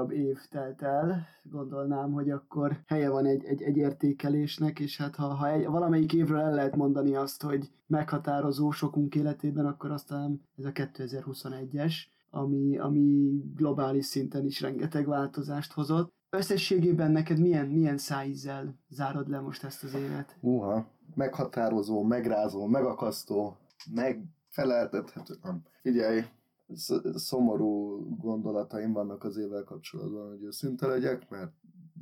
újabb év telt el, gondolnám, hogy akkor helye van egy, egy, egy értékelésnek, és hát ha, ha egy, valamelyik évről el lehet mondani azt, hogy meghatározó sokunk életében, akkor aztán ez a 2021-es, ami, ami globális szinten is rengeteg változást hozott. Összességében neked milyen, milyen szájízzel zárod le most ezt az évet? Uha, meghatározó, megrázó, megakasztó, megfeleltethető. Figyelj, szomorú gondolataim vannak az évvel kapcsolatban, hogy őszinte legyek, mert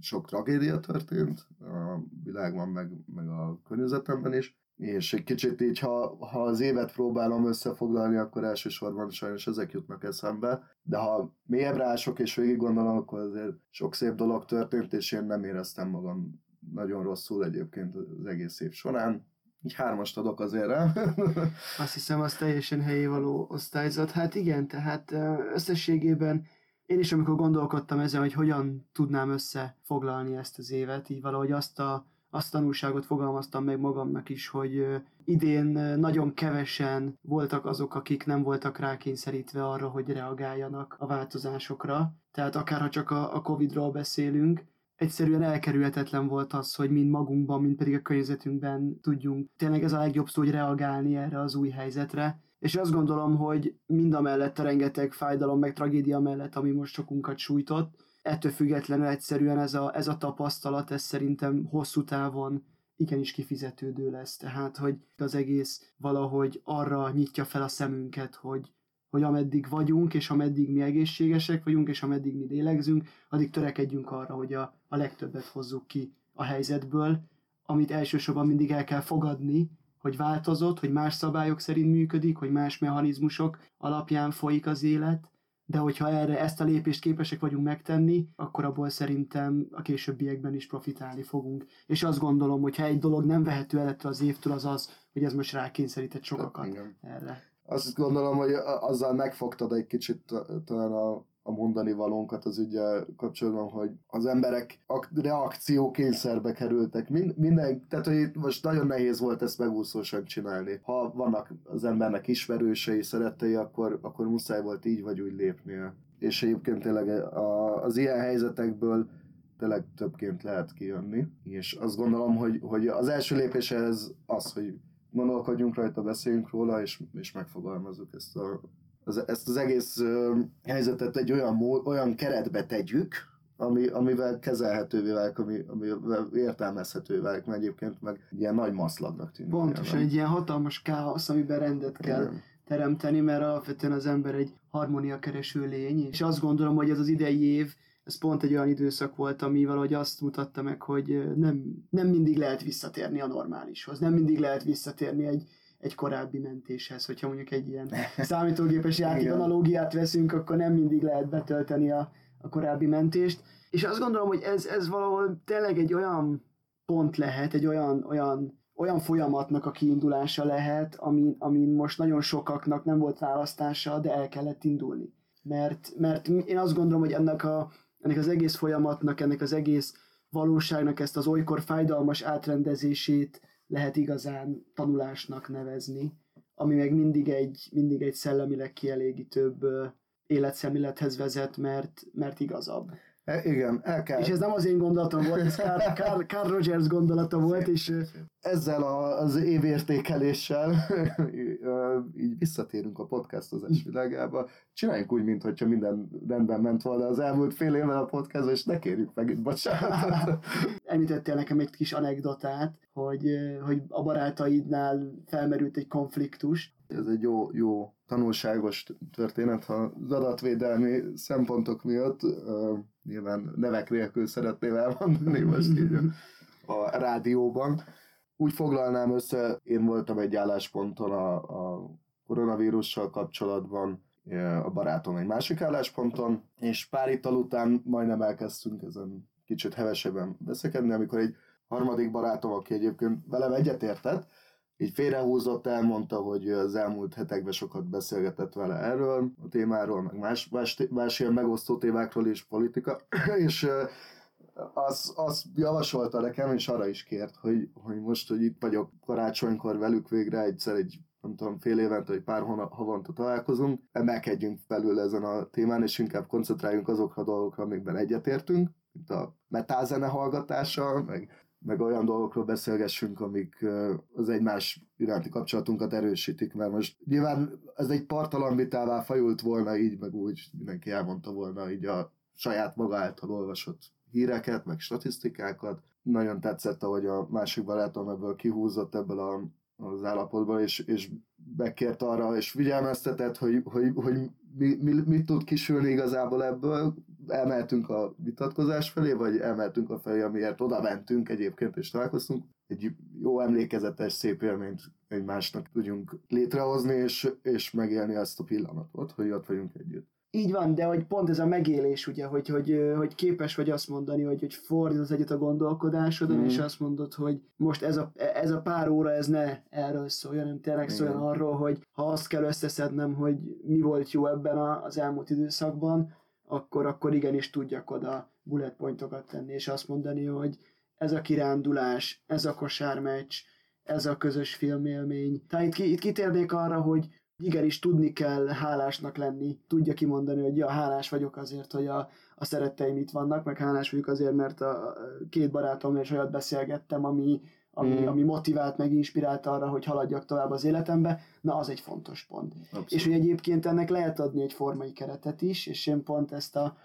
sok tragédia történt a világban, meg, meg a környezetemben is, és egy kicsit így, ha, ha az évet próbálom összefoglalni, akkor elsősorban sajnos ezek jutnak eszembe, de ha mélyebbre ások és végig gondolom, akkor azért sok szép dolog történt, és én nem éreztem magam nagyon rosszul egyébként az egész év során. Így hármast adok azért rá. Azt hiszem, az teljesen helyévaló osztályzat. Hát igen, tehát összességében én is, amikor gondolkodtam ezen, hogy hogyan tudnám összefoglalni ezt az évet, így valahogy azt a azt tanulságot fogalmaztam meg magamnak is, hogy idén nagyon kevesen voltak azok, akik nem voltak rákényszerítve arra, hogy reagáljanak a változásokra. Tehát akárha csak a, a Covid-ról beszélünk, egyszerűen elkerülhetetlen volt az, hogy mind magunkban, mind pedig a környezetünkben tudjunk. Tényleg ez a legjobb szó, hogy reagálni erre az új helyzetre. És azt gondolom, hogy mind a mellett a rengeteg fájdalom, meg tragédia mellett, ami most sokunkat sújtott, ettől függetlenül egyszerűen ez a, ez a tapasztalat, ez szerintem hosszú távon igenis kifizetődő lesz. Tehát, hogy az egész valahogy arra nyitja fel a szemünket, hogy, hogy ameddig vagyunk, és ameddig mi egészségesek vagyunk, és ameddig mi lélegzünk, addig törekedjünk arra, hogy a, a legtöbbet hozzuk ki a helyzetből, amit elsősorban mindig el kell fogadni, hogy változott, hogy más szabályok szerint működik, hogy más mechanizmusok alapján folyik az élet, de hogyha erre ezt a lépést képesek vagyunk megtenni, akkor abból szerintem a későbbiekben is profitálni fogunk. És azt gondolom, hogy ha egy dolog nem vehető el az évtől, az az, hogy ez most rákényszerített sokakat Igen. erre. Azt gondolom, hogy azzal megfogtad egy kicsit talán a, a mondani valónkat az ügyel kapcsolatban, hogy az emberek reakció kényszerbe kerültek. minden, tehát hogy most nagyon nehéz volt ezt megúszósan csinálni. Ha vannak az embernek ismerősei, szerettei, akkor, akkor muszáj volt így vagy úgy lépnie. És egyébként tényleg a, az ilyen helyzetekből tényleg többként lehet kijönni. És azt gondolom, hogy, hogy az első lépés ez az, hogy gondolkodjunk rajta, beszéljünk róla, és, és megfogalmazzuk ezt a az, ezt az egész helyzetet egy olyan, olyan keretbe tegyük, ami, amivel kezelhetővé válik, ami, amivel értelmezhető válik, mert egyébként meg ilyen nagy maszlagnak tűnik. Pontosan, egy ilyen hatalmas káosz, amiben rendet kell Igen. teremteni, mert alapvetően az ember egy harmónia kereső lény, és azt gondolom, hogy ez az idei év, ez pont egy olyan időszak volt, ami valahogy azt mutatta meg, hogy nem, nem mindig lehet visszatérni a normálishoz, nem mindig lehet visszatérni egy, egy korábbi mentéshez, hogyha mondjuk egy ilyen számítógépes játék analógiát veszünk, akkor nem mindig lehet betölteni a, a korábbi mentést. És azt gondolom, hogy ez, ez valahol tényleg egy olyan pont lehet, egy olyan, olyan, olyan folyamatnak a kiindulása lehet, amin, amin most nagyon sokaknak nem volt választása, de el kellett indulni. Mert, mert én azt gondolom, hogy ennek, a, ennek az egész folyamatnak, ennek az egész valóságnak ezt az olykor fájdalmas átrendezését lehet igazán tanulásnak nevezni, ami meg mindig egy, mindig egy szellemileg kielégítőbb életszemlélethez vezet, mert, mert igazabb. E, igen, el kell. És ez nem az én gondolatom volt, ez Carl, Carl, Carl Rogers gondolata volt, szép, és... Szép. Ezzel az évértékeléssel így visszatérünk a podcastozás világába. Csináljunk úgy, mintha minden rendben ment volna az elmúlt fél évvel a podcast, és ne kérjük meg itt bocsánatot. Említettél nekem egy kis anekdotát, hogy, hogy a barátaidnál felmerült egy konfliktus. Ez egy jó, jó tanulságos történet, ha az adatvédelmi szempontok miatt nyilván nevek nélkül szeretném elmondani most így a, a rádióban. Úgy foglalnám össze, én voltam egy állásponton a, a koronavírussal kapcsolatban, a barátom egy másik állásponton, és pár ital után majdnem elkezdtünk ezen kicsit hevesebben veszekedni, amikor egy harmadik barátom, aki egyébként velem egyetértett, így félrehúzott, elmondta, hogy az elmúlt hetekben sokat beszélgetett vele erről a témáról, meg más, más, más ilyen megosztó témákról is politika, és az, az javasolta nekem, és arra is kért, hogy, hogy most, hogy itt vagyok karácsonykor velük végre egyszer egy nem tudom, fél évente, vagy pár havonta találkozunk, emelkedjünk felül ezen a témán, és inkább koncentráljunk azokra a dolgokra, amikben egyetértünk, mint a metázene hallgatása, meg, meg olyan dolgokról beszélgessünk, amik az egymás iránti kapcsolatunkat erősítik, mert most nyilván ez egy partalan vitává fajult volna így, meg úgy mindenki elmondta volna így a saját maga által olvasott híreket, meg statisztikákat. Nagyon tetszett, ahogy a másik barátom ebből kihúzott ebből a, az állapotból, és, és bekért arra, és figyelmeztetett, hogy, hogy, hogy mi, mi, mit tud kisülni igazából ebből. Elmehetünk a vitatkozás felé, vagy elmehetünk a felé, amiért oda mentünk egyébként, és találkoztunk. Egy jó emlékezetes, szép élményt egymásnak tudjunk létrehozni, és, és megélni azt a pillanatot, hogy ott vagyunk együtt. Így van, de hogy pont ez a megélés, ugye, hogy, hogy, hogy képes vagy azt mondani, hogy, hogy fordítasz egyet a gondolkodásodon, mm. és azt mondod, hogy most ez a, ez a pár óra, ez ne erről szóljon, hanem tényleg szóljon arról, hogy ha azt kell összeszednem, hogy mi volt jó ebben az elmúlt időszakban, akkor, akkor igenis tudjak oda bullet pointokat tenni, és azt mondani, hogy ez a kirándulás, ez a kosármeccs, ez a közös filmélmény. Tehát itt, itt kitérnék arra, hogy igenis tudni kell hálásnak lenni, tudja kimondani, hogy ja, hálás vagyok azért, hogy a, a szeretteim itt vannak, meg hálás vagyok azért, mert a két barátommal is olyat beszélgettem, ami, ami, mm. ami motivált, meg inspirált arra, hogy haladjak tovább az életembe, na az egy fontos pont. Abszolút. És hogy egyébként ennek lehet adni egy formai keretet is, és én pont ezt, a,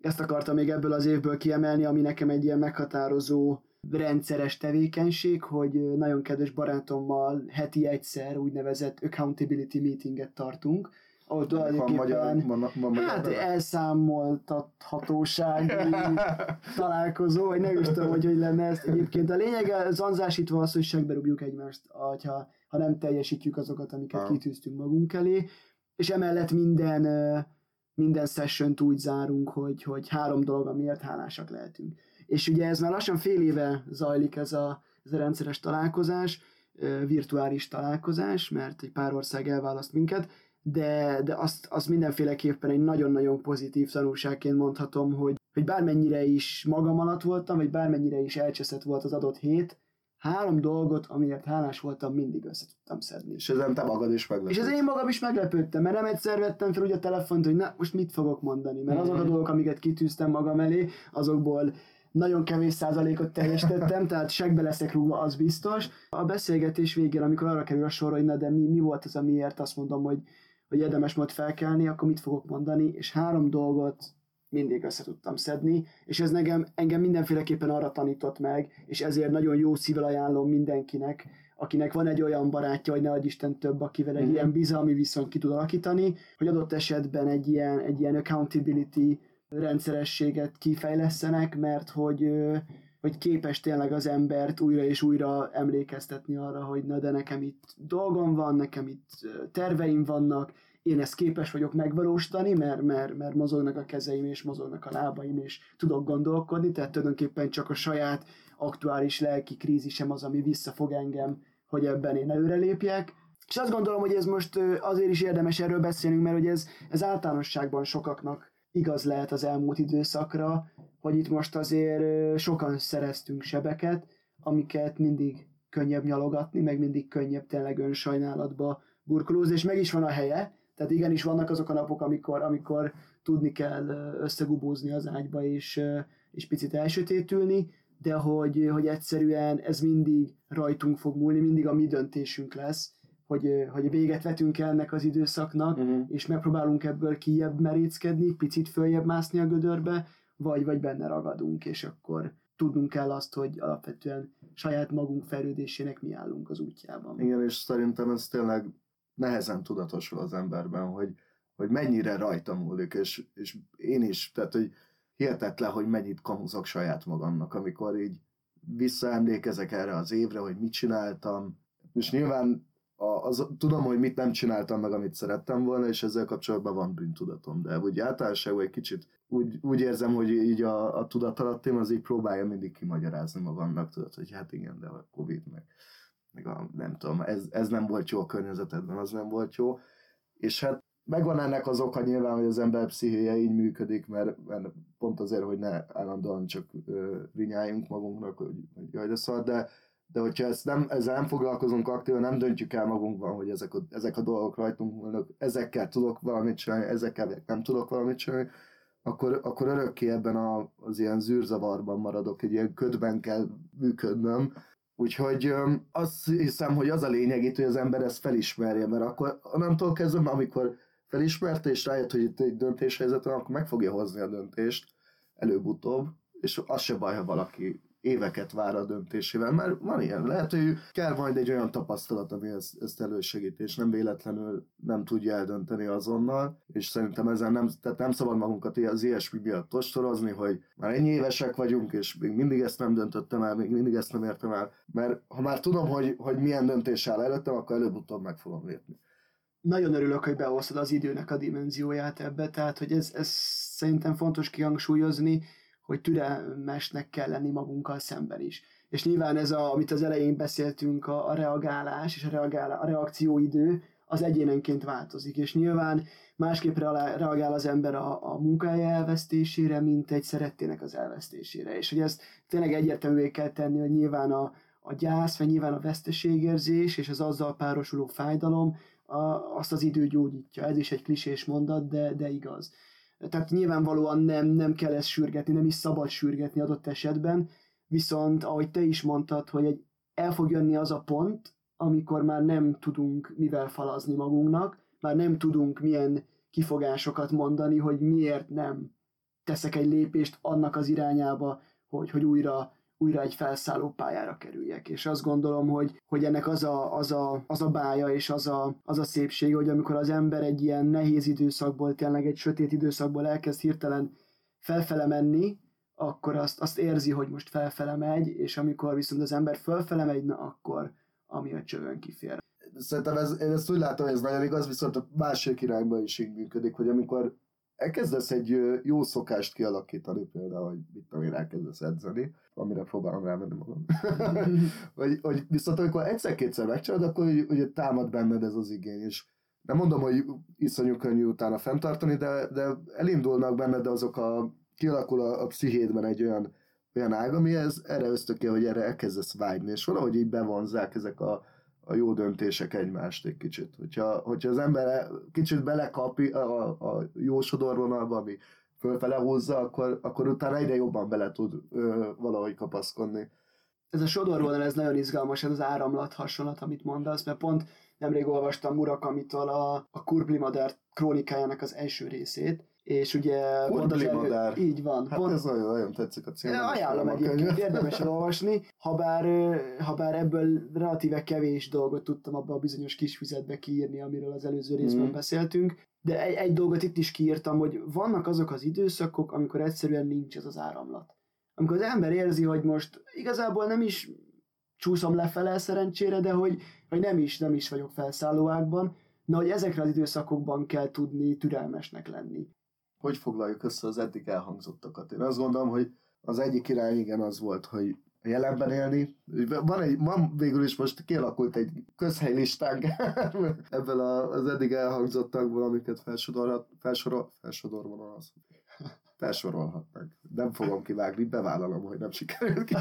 ezt akartam még ebből az évből kiemelni, ami nekem egy ilyen meghatározó rendszeres tevékenység, hogy nagyon kedves barátommal heti egyszer úgynevezett accountability meetinget tartunk, ahol tulajdonképpen van, van, van hát elszámoltathatósági találkozó, vagy nem is tudom, hogy hogy lenne ezt egyébként. A lényeg zanzásítva az, hogy segberúgjuk egymást, ha, ha nem teljesítjük azokat, amiket kitűztünk magunk elé, és emellett minden minden session úgy zárunk, hogy, hogy három dolog, amiért hálásak lehetünk. És ugye ez már lassan fél éve zajlik ez a, ez a rendszeres találkozás, virtuális találkozás, mert egy pár ország elválaszt minket, de, de azt, azt mindenféleképpen egy nagyon-nagyon pozitív tanulságként mondhatom, hogy, hogy bármennyire is magam alatt voltam, vagy bármennyire is elcseszett volt az adott hét, három dolgot, amiért hálás voltam, mindig össze tudtam szedni. És ezen te magad is meglepődtél. És ez én magam is meglepődtem, mert nem egyszer vettem fel úgy a telefont, hogy na, most mit fogok mondani, mert azok a mhm. dolgok, amiket kitűztem magam elé, azokból nagyon kevés százalékot teljesítettem, tehát segbe leszek rúgva, az biztos. A beszélgetés végén, amikor arra kerül a sor, hogy na de mi, mi volt az, amiért azt mondom, hogy, hogy érdemes volt felkelni, akkor mit fogok mondani, és három dolgot mindig össze tudtam szedni, és ez nekem, engem mindenféleképpen arra tanított meg, és ezért nagyon jó szívvel ajánlom mindenkinek, akinek van egy olyan barátja, hogy ne adj Isten több, akivel egy mm-hmm. ilyen bizalmi viszony ki tud alakítani, hogy adott esetben egy ilyen, egy ilyen accountability rendszerességet kifejlesztenek, mert hogy, hogy képes tényleg az embert újra és újra emlékeztetni arra, hogy na de nekem itt dolgom van, nekem itt terveim vannak, én ezt képes vagyok megvalósítani, mert, mert, mert mozognak a kezeim és mozognak a lábaim, és tudok gondolkodni, tehát tulajdonképpen csak a saját aktuális lelki krízisem az, ami visszafog engem, hogy ebben én előre lépjek. És azt gondolom, hogy ez most azért is érdemes erről beszélnünk, mert hogy ez, ez általánosságban sokaknak igaz lehet az elmúlt időszakra, hogy itt most azért sokan szereztünk sebeket, amiket mindig könnyebb nyalogatni, meg mindig könnyebb tényleg önsajnálatba burkolózni, és meg is van a helye, tehát igenis vannak azok a napok, amikor, amikor tudni kell összegubózni az ágyba, és, és picit elsötétülni, de hogy, hogy egyszerűen ez mindig rajtunk fog múlni, mindig a mi döntésünk lesz, hogy, hogy véget vetünk ennek az időszaknak, uh-huh. és megpróbálunk ebből kijebb meréckedni, picit följebb mászni a gödörbe, vagy, vagy benne ragadunk, és akkor tudnunk kell azt, hogy alapvetően saját magunk fejlődésének mi állunk az útjában. Igen, és szerintem ez tényleg nehezen tudatosul az emberben, hogy, hogy mennyire rajta múlik, és, és én is, tehát hogy hihetetlen, hogy mennyit kamuzok saját magamnak, amikor így visszaemlékezek erre az évre, hogy mit csináltam, és nyilván a, az, tudom, hogy mit nem csináltam meg, amit szerettem volna, és ezzel kapcsolatban van bűntudatom, de úgy általánosságban egy kicsit úgy, úgy érzem, hogy így a, a tudatalattim az így próbálja mindig kimagyarázni magamnak, tudod, hogy hát igen, de a Covid meg, meg a, nem tudom, ez, ez nem volt jó a környezetedben, az nem volt jó, és hát megvan ennek az oka nyilván, hogy az ember pszichéje így működik, mert, mert pont azért, hogy ne állandóan csak ö, vinyáljunk magunknak, hogy, hogy jaj, de szar, de de hogyha ezt nem, ezzel nem foglalkozunk aktívan, nem döntjük el magunkban, hogy ezek a, ezek a dolgok rajtunk vannak, ezekkel tudok valamit csinálni, ezekkel nem tudok valamit csinálni, akkor, akkor örökké ebben a, az ilyen zűrzavarban maradok, egy ilyen ködben kell működnöm. Úgyhogy azt hiszem, hogy az a lényeg itt, hogy az ember ezt felismerje, mert akkor onnantól kezdve, amikor felismerte és rájött, hogy itt egy döntéshelyzet van, akkor meg fogja hozni a döntést előbb-utóbb, és az se baj, ha valaki éveket vár a döntésével, mert van ilyen. Lehet, hogy kell majd egy olyan tapasztalat, ami ezt, ezt elősegíti, és nem véletlenül nem tudja eldönteni azonnal, és szerintem ezen nem, tehát nem szabad magunkat az ilyesmi miatt ostorozni, hogy már ennyi évesek vagyunk, és még mindig ezt nem döntöttem el, még mindig ezt nem értem el, mert ha már tudom, hogy, hogy milyen döntés áll előttem, akkor előbb-utóbb meg fogom lépni nagyon örülök, hogy behoztad az időnek a dimenzióját ebbe, tehát hogy ez, ez szerintem fontos kihangsúlyozni, hogy türelmesnek kell lenni magunkkal szemben is. És nyilván ez, a, amit az elején beszéltünk, a, a reagálás és a, reagál, a reakcióidő, az egyénenként változik, és nyilván másképp reagál az ember a, a munkája elvesztésére, mint egy szerettének az elvesztésére. És hogy ezt tényleg egyértelművé kell tenni, hogy nyilván a, a gyász, vagy nyilván a veszteségérzés és az azzal párosuló fájdalom a, azt az idő gyógyítja. Ez is egy klisés mondat, de, de igaz. Tehát nyilvánvalóan nem, nem kell ezt sürgetni, nem is szabad sürgetni adott esetben, viszont ahogy te is mondtad, hogy egy, el fog jönni az a pont, amikor már nem tudunk mivel falazni magunknak, már nem tudunk milyen kifogásokat mondani, hogy miért nem teszek egy lépést annak az irányába, hogy, hogy újra újra egy felszálló pályára kerüljek. És azt gondolom, hogy, hogy ennek az a, az, a, az a bája és az a, az a szépség, hogy amikor az ember egy ilyen nehéz időszakból, tényleg egy sötét időszakból elkezd hirtelen felfele menni, akkor azt, azt érzi, hogy most felfele megy, és amikor viszont az ember felfele megy, na akkor ami a csövön kifér. Szerintem ez, én ezt úgy látom, hogy ez nagyon igaz, viszont a másik irányba is így működik, hogy amikor elkezdesz egy jó szokást kialakítani, például, hogy mit tudom én, elkezdesz edzeni, amire próbálom rámenni magam. vagy, hogy viszont amikor egyszer-kétszer megcsinálod, akkor ugye támad benned ez az igény, és nem mondom, hogy iszonyú könnyű utána fenntartani, de, de elindulnak benned azok a, kialakul a, a pszichédben egy olyan, olyan ág, ami ez, erre ösztöké, hogy erre elkezdesz vágyni, és valahogy így bevonzák ezek a, a jó döntések egymást egy kicsit. Hogyha, hogyha az ember kicsit belekap a, a jó sodorvonalba, ami fölfele húzza, akkor, akkor utána egyre jobban bele tud ö, valahogy kapaszkodni. Ez a sodorvonal, ez nagyon izgalmas, ez az áramlat hasonlat, amit mondasz, mert pont nemrég olvastam Murakamitól a, a Kurblimader krónikájának az első részét, és ugye az elő, így van. Hát pont, ez nagyon, nagyon tetszik a cím. Ajánlom egyébként, érdemes elolvasni, ha bár, ha bár ebből relatíve kevés dolgot tudtam abba a bizonyos kis füzetbe kiírni, amiről az előző részben mm. beszéltünk, de egy, egy dolgot itt is kiírtam, hogy vannak azok az időszakok, amikor egyszerűen nincs ez az áramlat. Amikor az ember érzi, hogy most igazából nem is csúszom lefele szerencsére, de hogy, hogy nem is, nem is vagyok felszállóákban, na, hogy ezekre az időszakokban kell tudni türelmesnek lenni hogy foglaljuk össze az eddig elhangzottakat? Én azt gondolom, hogy az egyik irány igen az volt, hogy a jelenben élni. Van, egy, van végül is most kialakult egy közhelylistánk ebből az eddig elhangzottakból, amiket felsorolhat, felsorol, felsorol, az felsorolhatnak. Nem fogom kivágni, bevállalom, hogy nem sikerült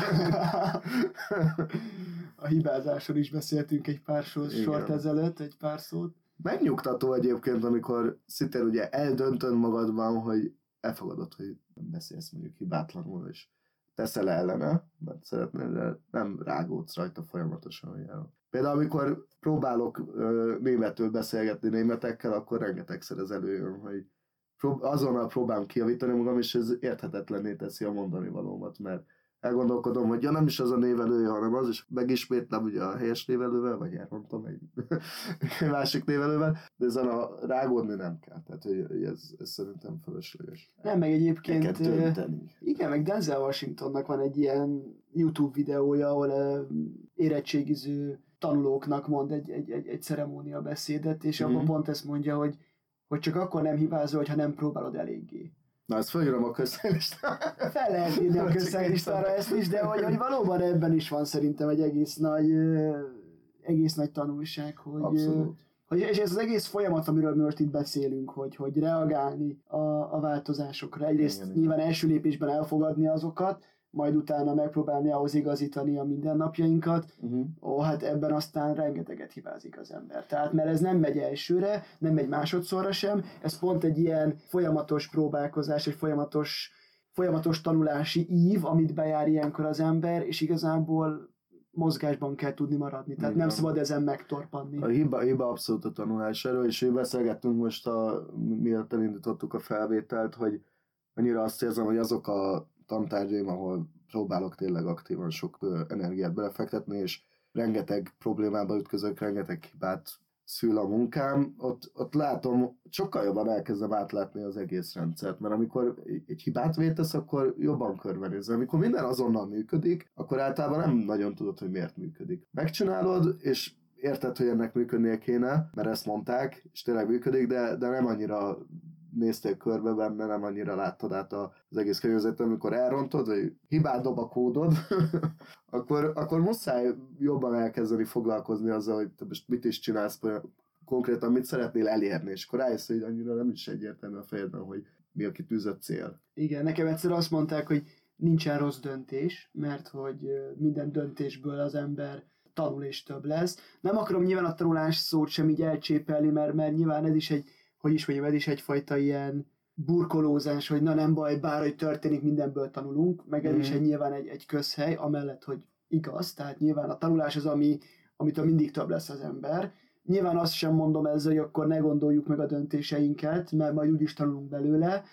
a hibázásról is beszéltünk egy pár sort ezelőtt, egy pár szót megnyugtató egyébként, amikor szintén ugye eldöntöd magadban, hogy elfogadod, hogy nem beszélsz mondjuk hibátlanul, és teszel ellene, mert szeretnél, de nem rágódsz rajta folyamatosan. Ugye. Például amikor próbálok ö, németül beszélgetni németekkel, akkor rengetegszer ez előjön, hogy prób- azonnal próbálom kiavítani magam, és ez érthetetlenné teszi a mondani valómat, mert elgondolkodom, hogy ja nem is az a névelője, hanem az, és megismétlem ugye a helyes névelővel, vagy elmondtam egy másik névelővel, de ezen a rágódni nem kell. Tehát hogy ez, ez szerintem fölösleges. Nem, meg egyébként... Igen, meg Denzel Washingtonnak van egy ilyen YouTube videója, ahol érettségiző tanulóknak mond egy, egy, egy, egy ceremónia beszédet, és mm. abban pont ezt mondja, hogy, hogy csak akkor nem hibázol, ha nem próbálod eléggé. Na, ezt felírom a közszerlistára. Fel lehet írni a közszerlistára ezt is, de hogy, hogy valóban ebben is van szerintem egy egész nagy, egész nagy tanulság, hogy, Abszolút. hogy és ez az egész folyamat, amiről mi most itt beszélünk, hogy, hogy reagálni a, a változásokra. Egyrészt igen, nyilván igen. első lépésben elfogadni azokat, majd utána megpróbálni ahhoz igazítani a mindennapjainkat, Uh-huh. ó, hát ebben aztán rengeteget hibázik az ember. Tehát, mert ez nem megy elsőre, nem megy másodszorra sem, ez pont egy ilyen folyamatos próbálkozás, egy folyamatos, folyamatos tanulási ív, amit bejár ilyenkor az ember, és igazából mozgásban kell tudni maradni. Tehát Igen. nem szabad ezen megtorpanni. A hiba, hiba abszolút a tanulás erről, és így beszélgettünk most, a, miatt elindítottuk a felvételt, hogy annyira azt érzem, hogy azok a tantárgyaim, ahol próbálok tényleg aktívan sok energiát belefektetni, és rengeteg problémába ütközök, rengeteg hibát szül a munkám, ott, ott látom, sokkal jobban elkezdem átlátni az egész rendszert, mert amikor egy hibát vétesz, akkor jobban körbenézel. Amikor minden azonnal működik, akkor általában nem nagyon tudod, hogy miért működik. Megcsinálod, és érted, hogy ennek működnie kéne, mert ezt mondták, és tényleg működik, de, de nem annyira néztél körbe benne, nem annyira láttad át az egész környezetet, amikor elrontod, vagy hibát dob a kódod, akkor, akkor muszáj jobban elkezdeni foglalkozni azzal, hogy te most mit is csinálsz, konkrétan mit szeretnél elérni, és akkor rájössz, hogy annyira nem is egyértelmű a fejedben, hogy mi a kitűzött cél. Igen, nekem egyszer azt mondták, hogy nincsen rossz döntés, mert hogy minden döntésből az ember tanul és több lesz. Nem akarom nyilván a tanulás szót sem így elcsépelni, mert, mert nyilván ez is egy, hogy is mondjam, ez is egyfajta ilyen burkolózás, hogy na nem baj, bár hogy történik, mindenből tanulunk, meg ez Mhm. is egy nyilván egy, egy közhely, amellett, hogy igaz, tehát nyilván a tanulás az, ami, amitől mindig több lesz az ember. Nyilván azt sem mondom ezzel, hogy akkor ne gondoljuk meg a döntéseinket, mert majd úgyis tanulunk belőle.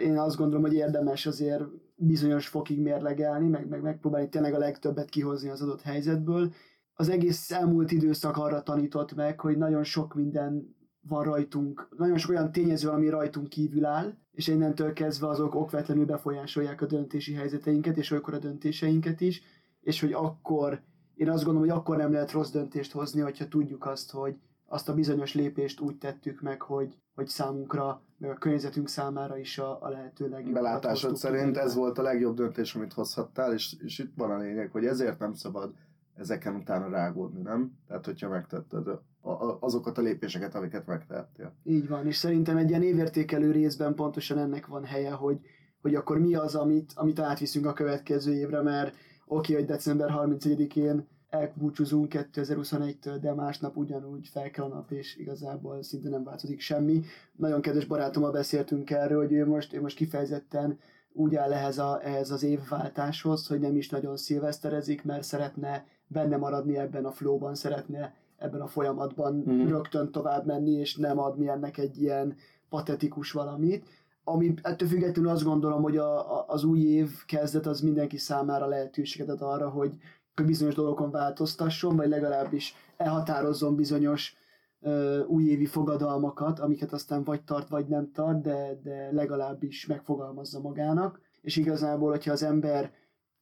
Én azt gondolom, hogy érdemes azért bizonyos fokig mérlegelni, meg, meg megpróbálni tényleg a legtöbbet kihozni az adott helyzetből. Az egész elmúlt időszak arra tanított meg, hogy nagyon sok minden van rajtunk, nagyon sok olyan tényező, ami rajtunk kívül áll, és innentől kezdve azok okvetlenül befolyásolják a döntési helyzeteinket, és olykor a döntéseinket is, és hogy akkor, én azt gondolom, hogy akkor nem lehet rossz döntést hozni, hogyha tudjuk azt, hogy azt a bizonyos lépést úgy tettük meg, hogy, hogy számunkra, meg a környezetünk számára is a, a lehető legjobb. Belátásod szerint ez volt a legjobb döntés, amit hozhattál, és, és itt van a lényeg, hogy ezért nem szabad ezeken utána rágódni, nem? Tehát, hogyha megtetted a, azokat a lépéseket, amiket megtettél. Így van, és szerintem egy ilyen évértékelő részben pontosan ennek van helye, hogy, hogy akkor mi az, amit, amit átviszünk a következő évre, mert oké, okay, hogy december 31-én elbúcsúzunk 2021-től, de másnap ugyanúgy fel kell a nap, és igazából szinte nem változik semmi. Nagyon kedves barátommal beszéltünk erről, hogy ő most, ő most kifejezetten úgy áll ehhez, a, ehhez az évváltáshoz, hogy nem is nagyon szilveszterezik, mert szeretne benne maradni ebben a flowban, szeretne ebben a folyamatban mm. rögtön tovább menni, és nem adni ennek egy ilyen patetikus valamit. Ami ettől függetlenül azt gondolom, hogy a, a, az új év kezdet az mindenki számára lehetőséget ad arra, hogy, hogy bizonyos dolgokon változtasson, vagy legalábbis elhatározzon bizonyos ö, újévi fogadalmakat, amiket aztán vagy tart, vagy nem tart, de, de legalábbis megfogalmazza magának. És igazából, hogyha az ember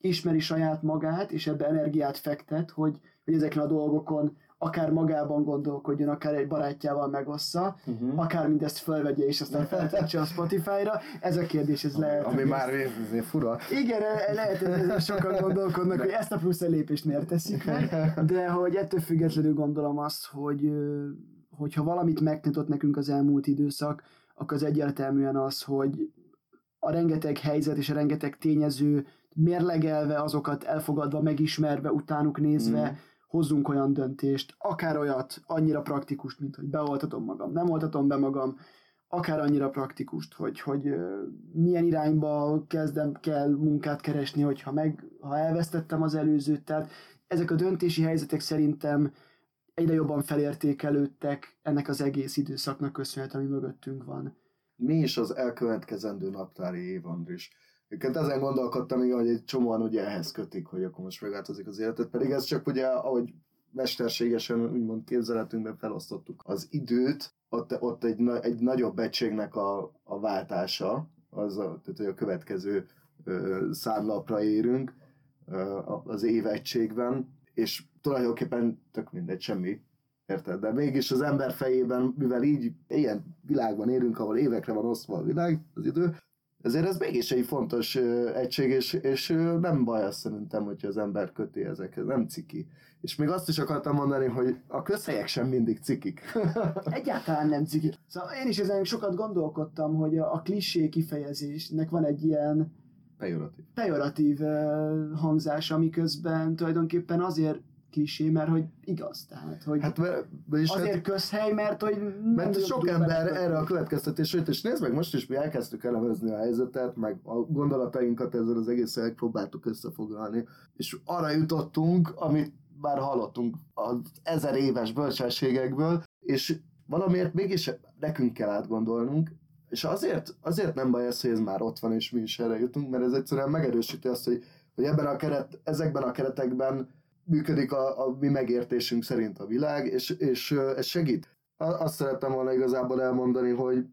ismeri saját magát, és ebbe energiát fektet, hogy, hogy ezeken a dolgokon akár magában gondolkodjon, akár egy barátjával megossza, Uh-huh. akár mindezt fölvegye, és aztán feltöltse a Spotify-ra. Ez a kérdés, ez lehet. Ami már ez fura. Igen, lehet, hogy ezen sokan gondolkodnak, hogy ezt a plusz lépést miért teszik meg, de hogy ettől függetlenül gondolom azt, hogy hogyha valamit megtanított nekünk az elmúlt időszak, akkor az egyértelműen az, hogy a rengeteg helyzet és a rengeteg tényező mérlegelve, azokat elfogadva, megismerve, utánuk nézve, Mm. Hozzunk olyan döntést, akár olyat, annyira praktikust, mint hogy beoltatom magam, nem oltatom be magam, akár annyira praktikust, hogy, hogy milyen irányba kezdem kell munkát keresni, hogyha meg, ha elvesztettem az előzőt, tehát ezek a döntési helyzetek szerintem egyre jobban felértékelődtek ennek az egész időszaknak köszönhetően, ami mögöttünk van. Mi is az elkövetkezendő naptári év, Andris? Egyébként ezen gondolkodtam, igen, hogy egy csomóan ugye ehhez kötik, hogy akkor most megváltozik az életet, pedig ez csak ugye, ahogy mesterségesen, úgymond képzeletünkben felosztottuk az időt, ott, ott egy, egy nagyobb egységnek a, a váltása, az a, tehát, hogy a következő ö, számlapra érünk ö, az évegységben, és tulajdonképpen tök mindegy, semmi, érted? De mégis az ember fejében, mivel így ilyen világban élünk, ahol évekre van osztva a világ, az idő, ezért ez mégis egy fontos egység, és, és nem baj azt szerintem, hogyha az ember köti ezekhez, nem ciki. És még azt is akartam mondani, hogy a közhelyek sem mindig cikik. Egyáltalán nem ciki. Szóval én is ezen sokat gondolkodtam, hogy a, a klisé kifejezésnek van egy ilyen Pejoratív. pejoratív uh, hangzás, ami közben tulajdonképpen azért klisé, mert hogy igaz. Tehát, hogy Hát mert, vagyis azért hát, közhely, mert hogy mert sok ember ember. erre a következtetésre jött, és nézd meg, most is mi elkezdtük elemezni a helyzetet, meg a gondolatainkat ezzel az egésszel próbáltuk összefoglalni, és arra jutottunk, amit már hallottunk az ezer éves bölcsességekből, és valamiért mégis nekünk kell átgondolnunk, és azért, azért nem baj ez, hogy ez már ott van, és mi is erre jutunk, mert ez egyszerűen megerősíti azt, hogy, hogy ebben a keret, ezekben a keretekben működik a, a mi megértésünk szerint a világ, és, és ez segít. Azt szerettem volna igazából elmondani, hogy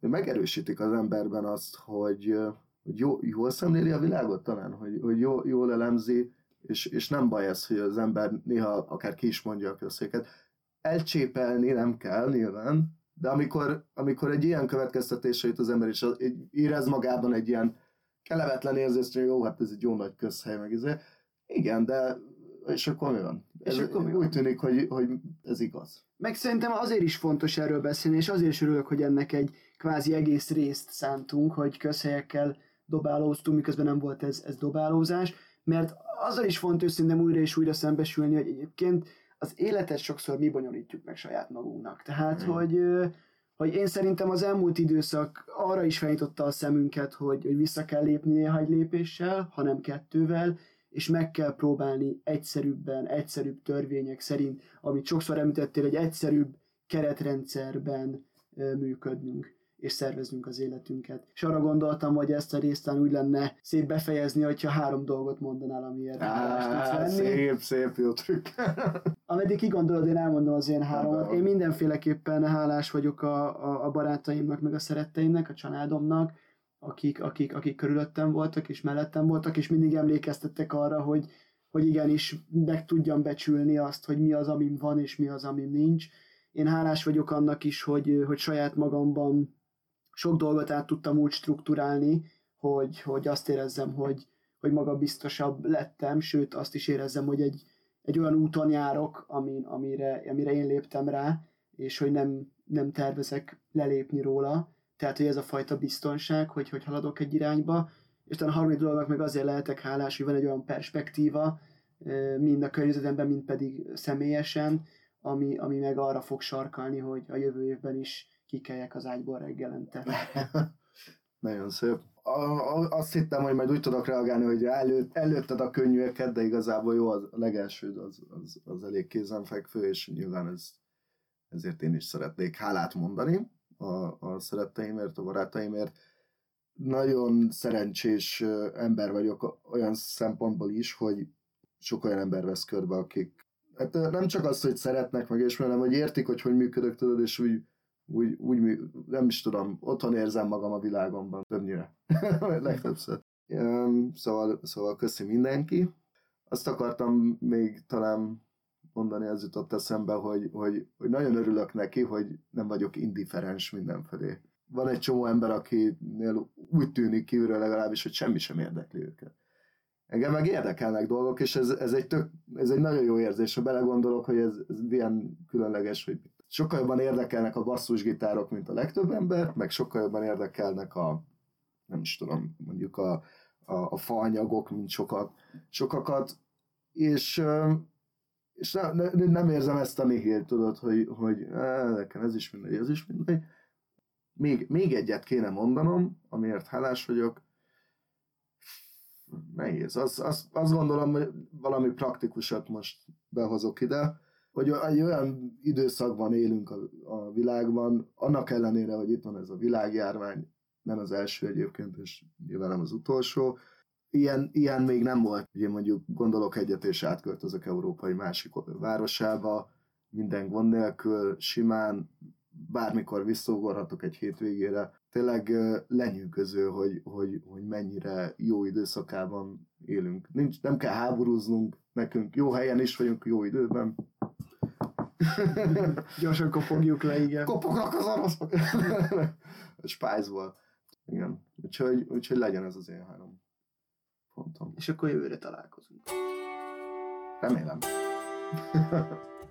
megerősítik az emberben azt, hogy, hogy jó, jól szemléli a világot talán, hogy, hogy jó, jól elemzi, és, és nem baj ez, hogy az ember néha akár ki is mondja a közszéket. Elcsépelni nem kell nyilván, de amikor, amikor egy ilyen következtetésre jut az ember, és érez magában egy ilyen kellemetlen érzést, hogy jó, hát ez egy jó nagy közhely, meg izé. Igen, de és akkor mi van? És Ez, akkor mi úgy van? tűnik, hogy, hogy ez igaz. Meg szerintem azért is fontos erről beszélni, és azért is örülök, hogy ennek egy kvázi egész részt szántunk, hogy közhelyekkel dobálóztunk, miközben nem volt ez, ez dobálózás, mert azzal is fontos szerintem újra és újra szembesülni, hogy egyébként az életet sokszor mi bonyolítjuk meg saját magunknak. Tehát, Mm. hogy, hogy én szerintem az elmúlt időszak arra is felnyitotta a szemünket, hogy, hogy vissza kell lépni néha egy lépéssel, hanem kettővel, és meg kell próbálni egyszerűbben, egyszerűbb törvények szerint, amit sokszor említettél, egy egyszerűbb keretrendszerben működnünk és szerveznünk az életünket. És arra gondoltam, hogy ezt a részt talán úgy lenne szép befejezni, hogyha három dolgot mondanál, amiért hálást Á, tudsz lenni. szép, szép jó trükk. Ameddig kigondolod, én elmondom az én háromat. Én mindenféleképpen hálás vagyok a, a, a barátaimnak, meg a szeretteimnek, a családomnak, akik, akik, akik körülöttem voltak, és mellettem voltak, és mindig emlékeztettek arra, hogy, hogy igenis meg tudjam becsülni azt, hogy mi az, amim van, és mi az, amim nincs. Én hálás vagyok annak is, hogy, hogy saját magamban sok dolgot át tudtam úgy strukturálni, hogy, hogy azt érezzem, hogy, hogy magabiztosabb lettem, sőt azt is érezzem, hogy egy, egy olyan úton járok, amin, amire, amire én léptem rá, és hogy nem, nem tervezek lelépni róla. Tehát, hogy ez a fajta biztonság, hogy, hogy haladok egy irányba, és talán a harmadik dolognak meg azért lehetek hálás, hogy van egy olyan perspektíva, mind a környezetemben, mind pedig személyesen, ami, ami meg arra fog sarkalni, hogy a jövő évben is kikeljek az ágyból reggelente. Nagyon szép. A, a, azt hittem, hogy majd úgy tudok reagálni, hogy előtt, előtted a könnyűeket, de igazából jó, az, a legelső az, az, az elég kézenfekvő, és nyilván ez, ezért én is szeretnék hálát mondani a, a szeretteimért, a barátaimért. Nagyon szerencsés ember vagyok olyan szempontból is, hogy sok olyan ember vesz körbe, akik hát nem csak azt, hogy szeretnek meg, és hanem, hogy értik, hogy hogy működök, tudod, és úgy, úgy, úgy nem is tudom, otthon érzem magam a világomban többnyire. Legtöbbször. Szóval, szóval köszi mindenki. Azt akartam még talán mondani, ez jutott eszembe, hogy, hogy, hogy nagyon örülök neki, hogy nem vagyok indiferens mindenfelé. Van egy csomó ember, akinél úgy tűnik kívülről legalábbis, hogy semmi sem érdekli őket. Engem meg érdekelnek dolgok, és ez, ez, egy, tök, ez egy nagyon jó érzés, ha belegondolok, hogy ez, ez milyen különleges, hogy sokkal jobban érdekelnek a basszusgitárok, mint a legtöbb ember, meg sokkal jobban érdekelnek a, nem is tudom, mondjuk a, a, a faanyagok, mint sokat, sokakat, és, és ne, ne, nem érzem ezt a nihilt, tudod, hogy, hogy nekem ez is mindegy, ez is mindegy. Még, még egyet kéne mondanom, amiért hálás vagyok. Nehéz. Azt, azt, azt gondolom, hogy valami praktikusat most behozok ide, hogy egy olyan időszakban élünk a, a világban, annak ellenére, hogy itt van ez a világjárvány, nem az első egyébként, és nyilván nem az utolsó, ilyen, ilyen még nem volt. Ugye mondjuk gondolok egyet, és átköltözök európai másik városába, minden gond nélkül, simán, bármikor visszaugorhatok egy hétvégére. Tényleg lenyűgöző, hogy, hogy, hogy mennyire jó időszakában élünk. Nincs, nem kell háborúznunk, nekünk jó helyen is vagyunk, jó időben. Gyorsan kopogjuk le, igen. Kopognak az oroszok! a Spice-ból. Igen. Úgyhogy, úgyhogy legyen ez az én három pontom. És akkor jövőre találkozunk. Remélem.